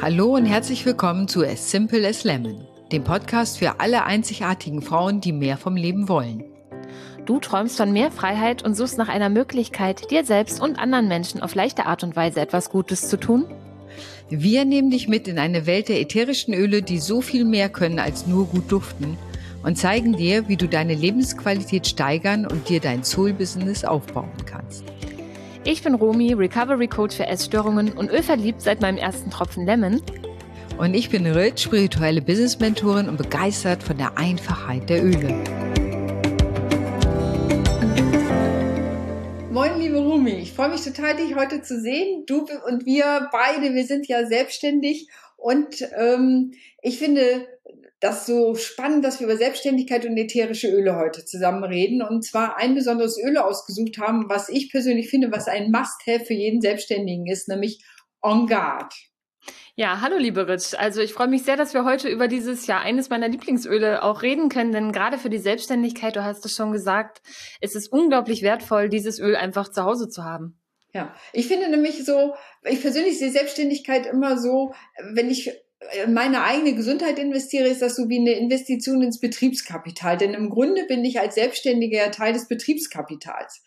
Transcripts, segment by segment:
Hallo und herzlich willkommen zu As Simple as Lemon, dem Podcast für alle einzigartigen Frauen, die mehr vom Leben wollen. Du träumst von mehr Freiheit und suchst nach einer Möglichkeit, dir selbst und anderen Menschen auf leichte Art und Weise etwas Gutes zu tun? Wir nehmen dich mit in eine Welt der ätherischen Öle, die so viel mehr können als nur gut duften und zeigen dir, wie du deine Lebensqualität steigern und dir dein Soul-Business aufbauen kannst. Ich bin Romy, Recovery Coach für Essstörungen und ölverliebt seit meinem ersten Tropfen Lemon. Und ich bin Rit, spirituelle Business-Mentorin und begeistert von der Einfachheit der Öle. Moin, liebe Rumi. Ich freue mich total, dich heute zu sehen. Du und wir beide, wir sind ja selbstständig und ähm, ich finde, das so spannend, dass wir über Selbstständigkeit und ätherische Öle heute zusammen reden und zwar ein besonderes Öl ausgesucht haben, was ich persönlich finde, was ein Must-have für jeden Selbstständigen ist, nämlich On Guard. Ja, hallo liebe Rich. Also ich freue mich sehr, dass wir heute über dieses ja eines meiner Lieblingsöle auch reden können, denn gerade für die Selbstständigkeit, du hast es schon gesagt, ist es unglaublich wertvoll, dieses Öl einfach zu Hause zu haben. Ja, ich finde nämlich so, ich persönlich sehe Selbstständigkeit immer so, wenn ich meine eigene Gesundheit investiere, ist das so wie eine Investition ins Betriebskapital. Denn im Grunde bin ich als Selbstständiger Teil des Betriebskapitals.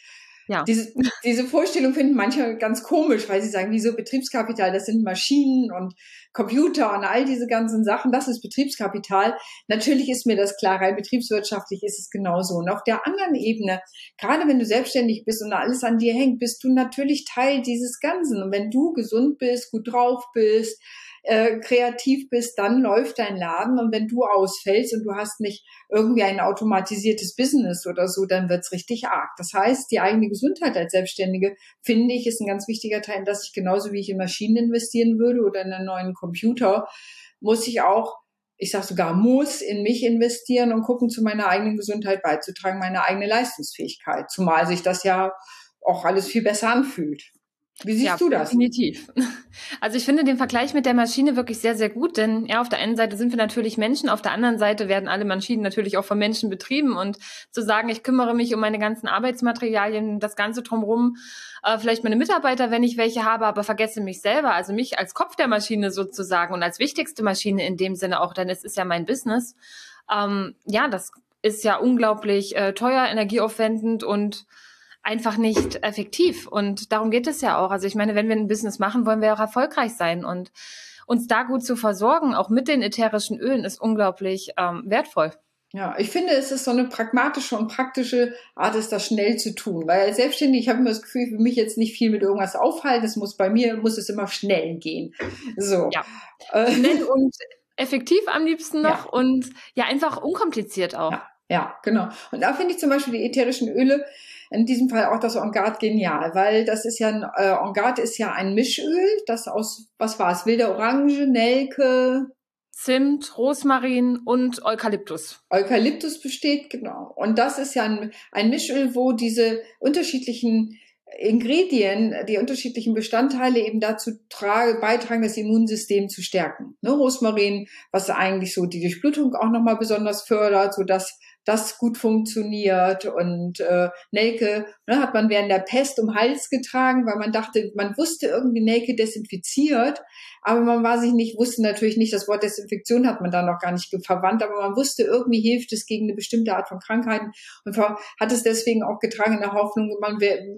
Ja. Diese, diese Vorstellung finden manche ganz komisch, weil sie sagen, wieso Betriebskapital? Das sind Maschinen und Computer und all diese ganzen Sachen. Das ist Betriebskapital. Natürlich ist mir das klar, rein betriebswirtschaftlich ist es genauso. Und auf der anderen Ebene, gerade wenn du selbstständig bist und alles an dir hängt, bist du natürlich Teil dieses Ganzen. Und wenn du gesund bist, gut drauf bist, äh, kreativ bist, dann läuft dein Laden und wenn du ausfällst und du hast nicht irgendwie ein automatisiertes Business oder so, dann wird's richtig arg. Das heißt, die eigene Gesundheit als Selbstständige, finde ich, ist ein ganz wichtiger Teil, dass ich genauso wie ich in Maschinen investieren würde oder in einen neuen Computer, muss ich auch ich sage sogar muss, in mich investieren und gucken, zu meiner eigenen Gesundheit beizutragen, meine eigene Leistungsfähigkeit. Zumal sich das ja auch alles viel besser anfühlt. Wie siehst ja, du das? Definitiv. Also ich finde den Vergleich mit der Maschine wirklich sehr, sehr gut, denn ja, auf der einen Seite sind wir natürlich Menschen, auf der anderen Seite werden alle Maschinen natürlich auch von Menschen betrieben und zu sagen, ich kümmere mich um meine ganzen Arbeitsmaterialien, das Ganze drumherum, äh, vielleicht meine Mitarbeiter, wenn ich welche habe, aber vergesse mich selber, also mich als Kopf der Maschine sozusagen und als wichtigste Maschine in dem Sinne auch, denn es ist ja mein Business. Ähm, ja, das ist ja unglaublich äh, teuer, energieaufwendend und einfach nicht effektiv. Und darum geht es ja auch. Also ich meine, wenn wir ein Business machen, wollen wir auch erfolgreich sein. Und uns da gut zu versorgen, auch mit den ätherischen Ölen, ist unglaublich ähm, wertvoll. Ja, ich finde, es ist so eine pragmatische und praktische Art, es das schnell zu tun. Weil als Selbstständig, ich habe immer das Gefühl, ich will mich jetzt nicht viel mit irgendwas aufhalten. Es muss bei mir, muss es immer schnell gehen. So. Ja. Äh. Schnell und effektiv am liebsten noch ja. und ja, einfach unkompliziert auch. Ja, ja genau. Und da finde ich zum Beispiel die ätherischen Öle, in diesem Fall auch das Engard genial, weil das ist ja ein, äh, Engard ist ja ein Mischöl, das aus, was war es, wilde Orange, Nelke, Zimt, Rosmarin und Eukalyptus. Eukalyptus besteht, genau. Und das ist ja ein, ein Mischöl, wo diese unterschiedlichen Ingredien, die unterschiedlichen Bestandteile eben dazu trage, beitragen, das Immunsystem zu stärken. Ne, Rosmarin, was eigentlich so die Durchblutung auch nochmal besonders fördert, so dass das gut funktioniert. Und äh, Nelke ne, hat man während der Pest um Hals getragen, weil man dachte, man wusste irgendwie Nelke desinfiziert, aber man war sich nicht, wusste natürlich nicht, das Wort Desinfektion hat man da noch gar nicht verwandt, aber man wusste, irgendwie hilft es gegen eine bestimmte Art von Krankheiten und hat es deswegen auch getragen in der Hoffnung, man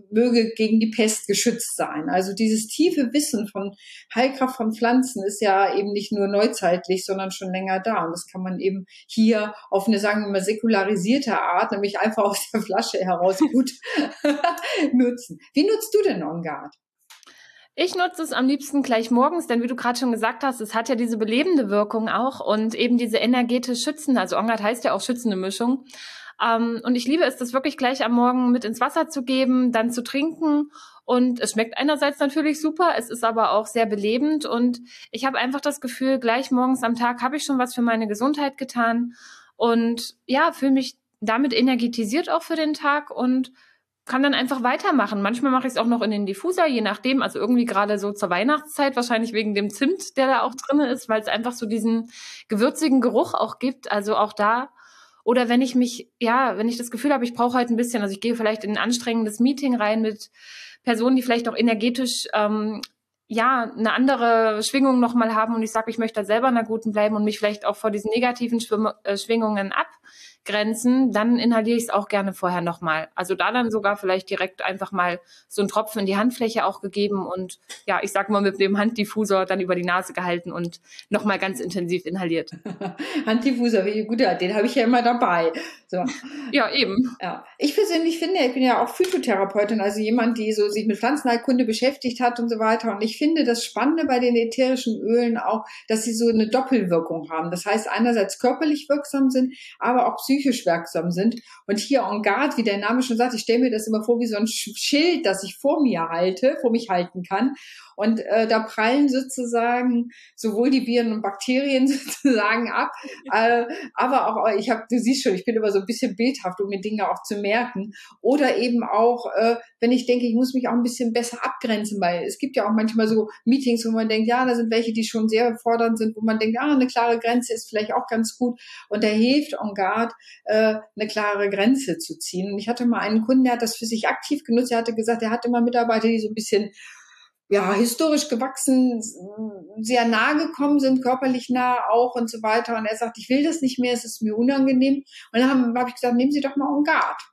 möge gegen die Pest geschützt sein. Also dieses tiefe Wissen von Heilkraft von Pflanzen ist ja eben nicht nur neuzeitlich, sondern schon länger da. Und das kann man eben hier auf eine, sagen wir mal, säkularisierte Art, nämlich einfach aus der Flasche heraus gut nutzen. Wie nutzt du denn On Guard? Ich nutze es am liebsten gleich morgens, denn wie du gerade schon gesagt hast, es hat ja diese belebende Wirkung auch und eben diese energetisch schützende, also Ongard heißt ja auch schützende Mischung. Ähm, und ich liebe es, das wirklich gleich am Morgen mit ins Wasser zu geben, dann zu trinken. Und es schmeckt einerseits natürlich super, es ist aber auch sehr belebend und ich habe einfach das Gefühl, gleich morgens am Tag habe ich schon was für meine Gesundheit getan und ja, fühle mich damit energetisiert auch für den Tag und kann dann einfach weitermachen. Manchmal mache ich es auch noch in den Diffuser, je nachdem. Also irgendwie gerade so zur Weihnachtszeit, wahrscheinlich wegen dem Zimt, der da auch drin ist, weil es einfach so diesen gewürzigen Geruch auch gibt. Also auch da. Oder wenn ich mich, ja, wenn ich das Gefühl habe, ich brauche halt ein bisschen, also ich gehe vielleicht in ein anstrengendes Meeting rein mit Personen, die vielleicht auch energetisch ähm, ja, eine andere Schwingung nochmal haben und ich sage, ich möchte da selber in einer guten bleiben und mich vielleicht auch vor diesen negativen äh, Schwingungen ab Grenzen, dann inhaliere ich es auch gerne vorher nochmal. Also da dann sogar vielleicht direkt einfach mal so einen Tropfen in die Handfläche auch gegeben und ja, ich sag mal mit dem Handdiffusor dann über die Nase gehalten und nochmal ganz intensiv inhaliert. Handdiffusor, wie gut, den habe ich ja immer dabei. So. Ja, eben. Ja. Ich persönlich finde, ich bin ja auch Phytotherapeutin, also jemand, die so sich mit Pflanzenheilkunde beschäftigt hat und so weiter. Und ich finde das Spannende bei den ätherischen Ölen auch, dass sie so eine Doppelwirkung haben. Das heißt, einerseits körperlich wirksam sind, aber auch psychisch psychisch wirksam sind. Und hier en garde, wie der Name schon sagt, ich stelle mir das immer vor wie so ein Schild, das ich vor mir halte, vor mich halten kann. Und äh, da prallen sozusagen sowohl die Viren und Bakterien sozusagen ab, äh, aber auch, ich habe, du siehst schon, ich bin immer so ein bisschen bildhaft, um mir Dinge auch zu merken. Oder eben auch, äh, wenn ich denke, ich muss mich auch ein bisschen besser abgrenzen, weil es gibt ja auch manchmal so Meetings, wo man denkt, ja, da sind welche, die schon sehr fordernd sind, wo man denkt, ah, eine klare Grenze ist vielleicht auch ganz gut. Und da hilft en garde, äh, eine klare Grenze zu ziehen. Und ich hatte mal einen Kunden, der hat das für sich aktiv genutzt. Er hatte gesagt, er hat immer Mitarbeiter, die so ein bisschen ja, historisch gewachsen, sehr nah gekommen sind, körperlich nah auch und so weiter. Und er sagt, ich will das nicht mehr, es ist mir unangenehm. Und dann habe hab ich gesagt, nehmen Sie doch mal en garde.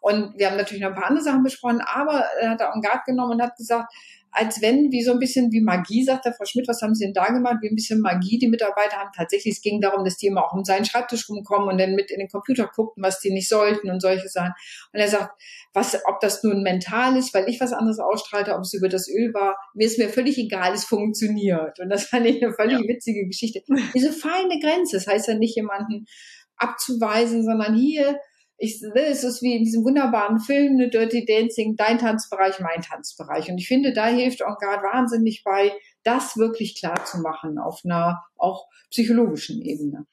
Und wir haben natürlich noch ein paar andere Sachen besprochen, aber er hat en garde genommen und hat gesagt, als wenn, wie so ein bisschen wie Magie, sagt der Frau Schmidt, was haben Sie denn da gemacht? Wie ein bisschen Magie. Die Mitarbeiter haben tatsächlich, es ging darum, dass die immer auch um seinen Schreibtisch rumkommen und dann mit in den Computer guckten, was die nicht sollten und solche Sachen. Und er sagt, was, ob das nun mental ist, weil ich was anderes ausstrahlte, ob es über das Öl war, mir ist mir völlig egal, es funktioniert. Und das fand ich eine völlig ja. witzige Geschichte. Diese feine Grenze, das heißt ja nicht jemanden abzuweisen, sondern hier ich, ne, es ist wie in diesem wunderbaren Film, ne, Dirty Dancing, dein Tanzbereich, mein Tanzbereich. Und ich finde, da hilft En Garde wahnsinnig bei, das wirklich klar zu machen auf einer auch psychologischen Ebene.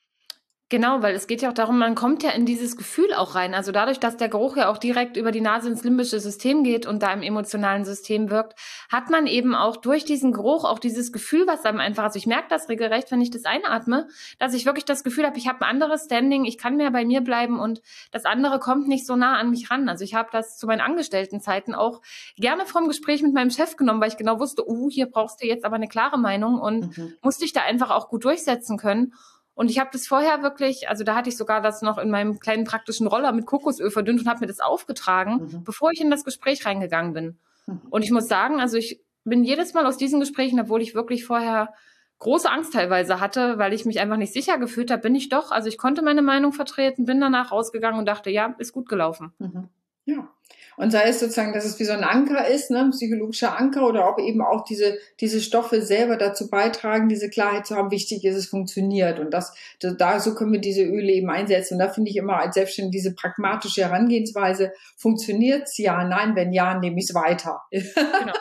Genau, weil es geht ja auch darum, man kommt ja in dieses Gefühl auch rein. Also dadurch, dass der Geruch ja auch direkt über die Nase ins limbische System geht und da im emotionalen System wirkt, hat man eben auch durch diesen Geruch auch dieses Gefühl, was einem einfach, also ich merke das regelrecht, wenn ich das einatme, dass ich wirklich das Gefühl habe, ich habe ein anderes Standing, ich kann mehr bei mir bleiben und das andere kommt nicht so nah an mich ran. Also ich habe das zu meinen Angestelltenzeiten auch gerne vom Gespräch mit meinem Chef genommen, weil ich genau wusste, uh, hier brauchst du jetzt aber eine klare Meinung und mhm. musste ich da einfach auch gut durchsetzen können. Und ich habe das vorher wirklich, also da hatte ich sogar das noch in meinem kleinen praktischen Roller mit Kokosöl verdünnt und habe mir das aufgetragen, mhm. bevor ich in das Gespräch reingegangen bin. Mhm. Und ich muss sagen, also ich bin jedes Mal aus diesen Gesprächen, obwohl ich wirklich vorher große Angst teilweise hatte, weil ich mich einfach nicht sicher gefühlt habe, bin ich doch, also ich konnte meine Meinung vertreten, bin danach rausgegangen und dachte, ja, ist gut gelaufen. Mhm. Ja. Und sei es sozusagen, dass es wie so ein Anker ist, ne, ein psychologischer Anker oder auch eben auch diese, diese Stoffe selber dazu beitragen, diese Klarheit zu haben, wichtig ist, es funktioniert. Und das, da, so können wir diese Öle eben einsetzen. Und da finde ich immer als Selbstständige diese pragmatische Herangehensweise, funktioniert's? Ja, nein, wenn ja, nehme ich es weiter. Genau.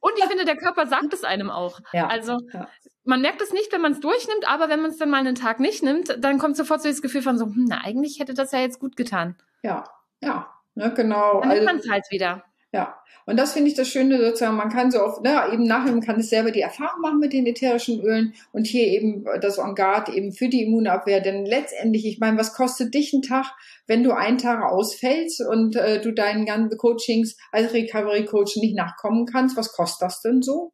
Und ich finde, der Körper sagt es einem auch. Ja. Also, ja man merkt es nicht, wenn man es durchnimmt, aber wenn man es dann mal einen Tag nicht nimmt, dann kommt sofort so das Gefühl von so, hm, na, eigentlich hätte das ja jetzt gut getan. Ja, ja. Ne, genau. Dann nimmt man es halt wieder. Ja, und das finde ich das Schöne sozusagen, man kann so oft, ne, eben nachher, man kann es selber die Erfahrung machen mit den ätherischen Ölen und hier eben das En garde eben für die Immunabwehr, denn letztendlich, ich meine, was kostet dich ein Tag, wenn du einen Tag ausfällst und äh, du deinen ganzen Coachings als Recovery Coach nicht nachkommen kannst, was kostet das denn so?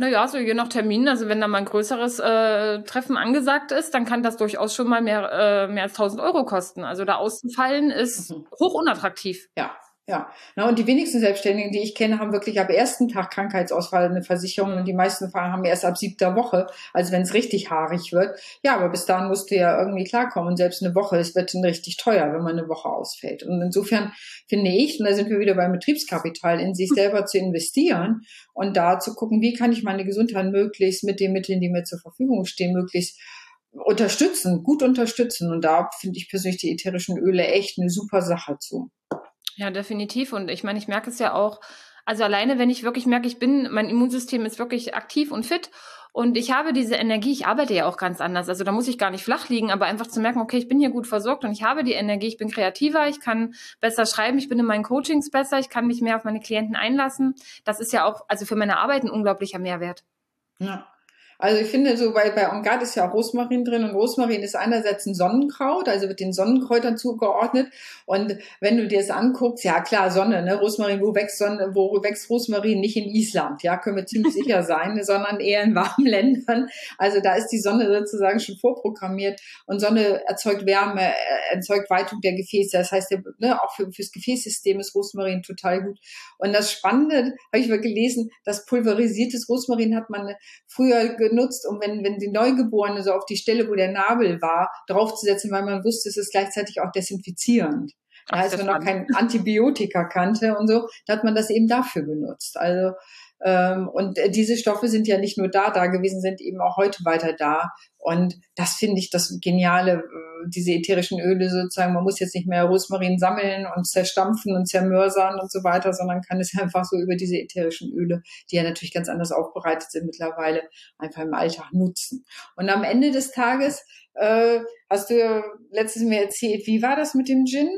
Naja, so je nach Termin, also wenn da mal ein größeres äh, Treffen angesagt ist, dann kann das durchaus schon mal mehr, äh, mehr als 1000 Euro kosten. Also da auszufallen ist mhm. hoch unattraktiv. Ja, ja, Na, und die wenigsten Selbstständigen, die ich kenne, haben wirklich ab ersten Tag Krankheitsausfall eine Versicherung und die meisten haben erst ab siebter Woche, also wenn es richtig haarig wird. Ja, aber bis dahin musst du ja irgendwie klarkommen und selbst eine Woche, es wird dann richtig teuer, wenn man eine Woche ausfällt. Und insofern finde ich, und da sind wir wieder beim Betriebskapital, in sich selber zu investieren und da zu gucken, wie kann ich meine Gesundheit möglichst mit den Mitteln, die mir zur Verfügung stehen, möglichst unterstützen, gut unterstützen. Und da finde ich persönlich die ätherischen Öle echt eine super Sache zu. Ja, definitiv. Und ich meine, ich merke es ja auch, also alleine, wenn ich wirklich merke, ich bin, mein Immunsystem ist wirklich aktiv und fit und ich habe diese Energie, ich arbeite ja auch ganz anders. Also da muss ich gar nicht flach liegen, aber einfach zu merken, okay, ich bin hier gut versorgt und ich habe die Energie, ich bin kreativer, ich kann besser schreiben, ich bin in meinen Coachings besser, ich kann mich mehr auf meine Klienten einlassen. Das ist ja auch, also für meine Arbeit ein unglaublicher Mehrwert. Ja. Also ich finde so, weil bei En Garde ist ja auch Rosmarin drin und Rosmarin ist einerseits ein Sonnenkraut, also wird den Sonnenkräutern zugeordnet. Und wenn du dir das anguckst, ja klar, Sonne, ne? Rosmarin, wo wächst Sonne, wo wächst Rosmarin? Nicht in Island, ja, können wir ziemlich sicher sein, sondern eher in warmen Ländern. Also da ist die Sonne sozusagen schon vorprogrammiert und Sonne erzeugt Wärme, äh, erzeugt Weitung der Gefäße. Das heißt, ne, auch für, fürs Gefäßsystem ist Rosmarin total gut. Und das Spannende, habe ich mal gelesen, das pulverisiertes Rosmarin hat man früher genutzt, um wenn, wenn die Neugeborene so auf die Stelle, wo der Nabel war, draufzusetzen, weil man wusste, es ist gleichzeitig auch desinfizierend. Da heißt, man noch kein Antibiotika kannte und so, da hat man das eben dafür genutzt. Also ähm, und diese Stoffe sind ja nicht nur da da gewesen, sind eben auch heute weiter da. Und das finde ich das Geniale, äh, diese ätherischen Öle sozusagen. Man muss jetzt nicht mehr Rosmarin sammeln und zerstampfen und zermörsern und so weiter, sondern kann es einfach so über diese ätherischen Öle, die ja natürlich ganz anders aufbereitet sind mittlerweile, einfach im Alltag nutzen. Und am Ende des Tages äh, hast du letztes Mal erzählt, wie war das mit dem Gin?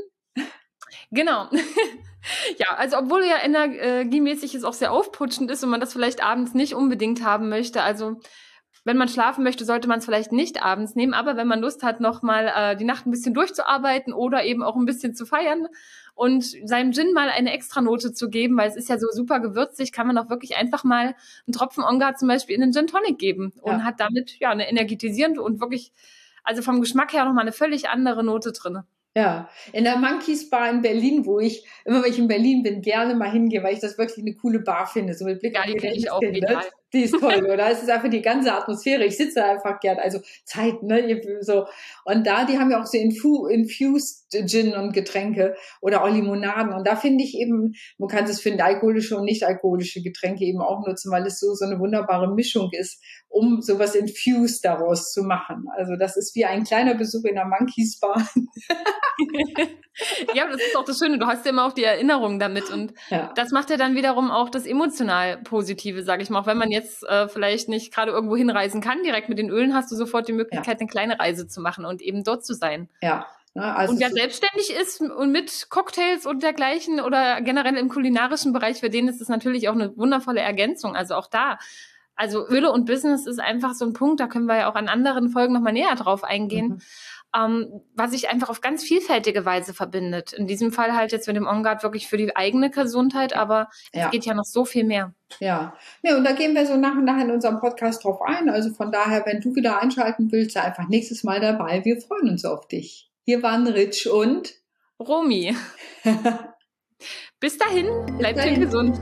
Genau. Ja, also obwohl ja energiemäßig es auch sehr aufputschend ist und man das vielleicht abends nicht unbedingt haben möchte. Also wenn man schlafen möchte, sollte man es vielleicht nicht abends nehmen, aber wenn man Lust hat, nochmal äh, die Nacht ein bisschen durchzuarbeiten oder eben auch ein bisschen zu feiern und seinem Gin mal eine extra Note zu geben, weil es ist ja so super gewürzig, kann man auch wirklich einfach mal einen Tropfen Ongar zum Beispiel in den Gin Tonic geben und ja. hat damit ja eine energetisierende und wirklich, also vom Geschmack her nochmal eine völlig andere Note drinne. Ja, in der Monkeys Bar in Berlin, wo ich, immer wenn ich in Berlin bin, gerne mal hingehe, weil ich das wirklich eine coole Bar finde. So mit Blick ja, die kenne ich auch findet. Die ist toll, oder? Es ist einfach die ganze Atmosphäre. Ich sitze einfach gern, also Zeit, ne? So. Und da, die haben ja auch so Infu Infused Gin und Getränke oder auch Limonaden. Und da finde ich eben, man kann es für alkoholische und nicht alkoholische Getränke eben auch nutzen, weil es so, so eine wunderbare Mischung ist, um sowas Infused daraus zu machen. Also das ist wie ein kleiner Besuch in der Monkeys Bar. ja, das ist auch das Schöne. Du hast ja immer auch die Erinnerung damit und ja. das macht ja dann wiederum auch das emotional Positive, sage ich mal. Auch wenn man jetzt äh, vielleicht nicht gerade irgendwo hinreisen kann, direkt mit den Ölen hast du sofort die Möglichkeit, ja. eine kleine Reise zu machen und eben dort zu sein. Ja. Ne, also und wer selbstständig ist und mit Cocktails und dergleichen oder generell im kulinarischen Bereich, für den ist es natürlich auch eine wundervolle Ergänzung. Also auch da also Öle und Business ist einfach so ein Punkt, da können wir ja auch an anderen Folgen nochmal näher drauf eingehen. Mhm ähm, was sich einfach auf ganz vielfältige Weise verbindet. In diesem Fall halt jetzt mit dem OnGuard wirklich für die eigene Gesundheit, aber ja. es geht ja noch so viel mehr. Ja, ja, und da gehen wir so nach und nach in unserem Podcast drauf ein. Also von daher, wenn du wieder einschalten willst, sei einfach nächstes Mal dabei. Wir freuen uns auf dich. Hier waren Rich und Romy. Bis dahin, bleibt schön gesund.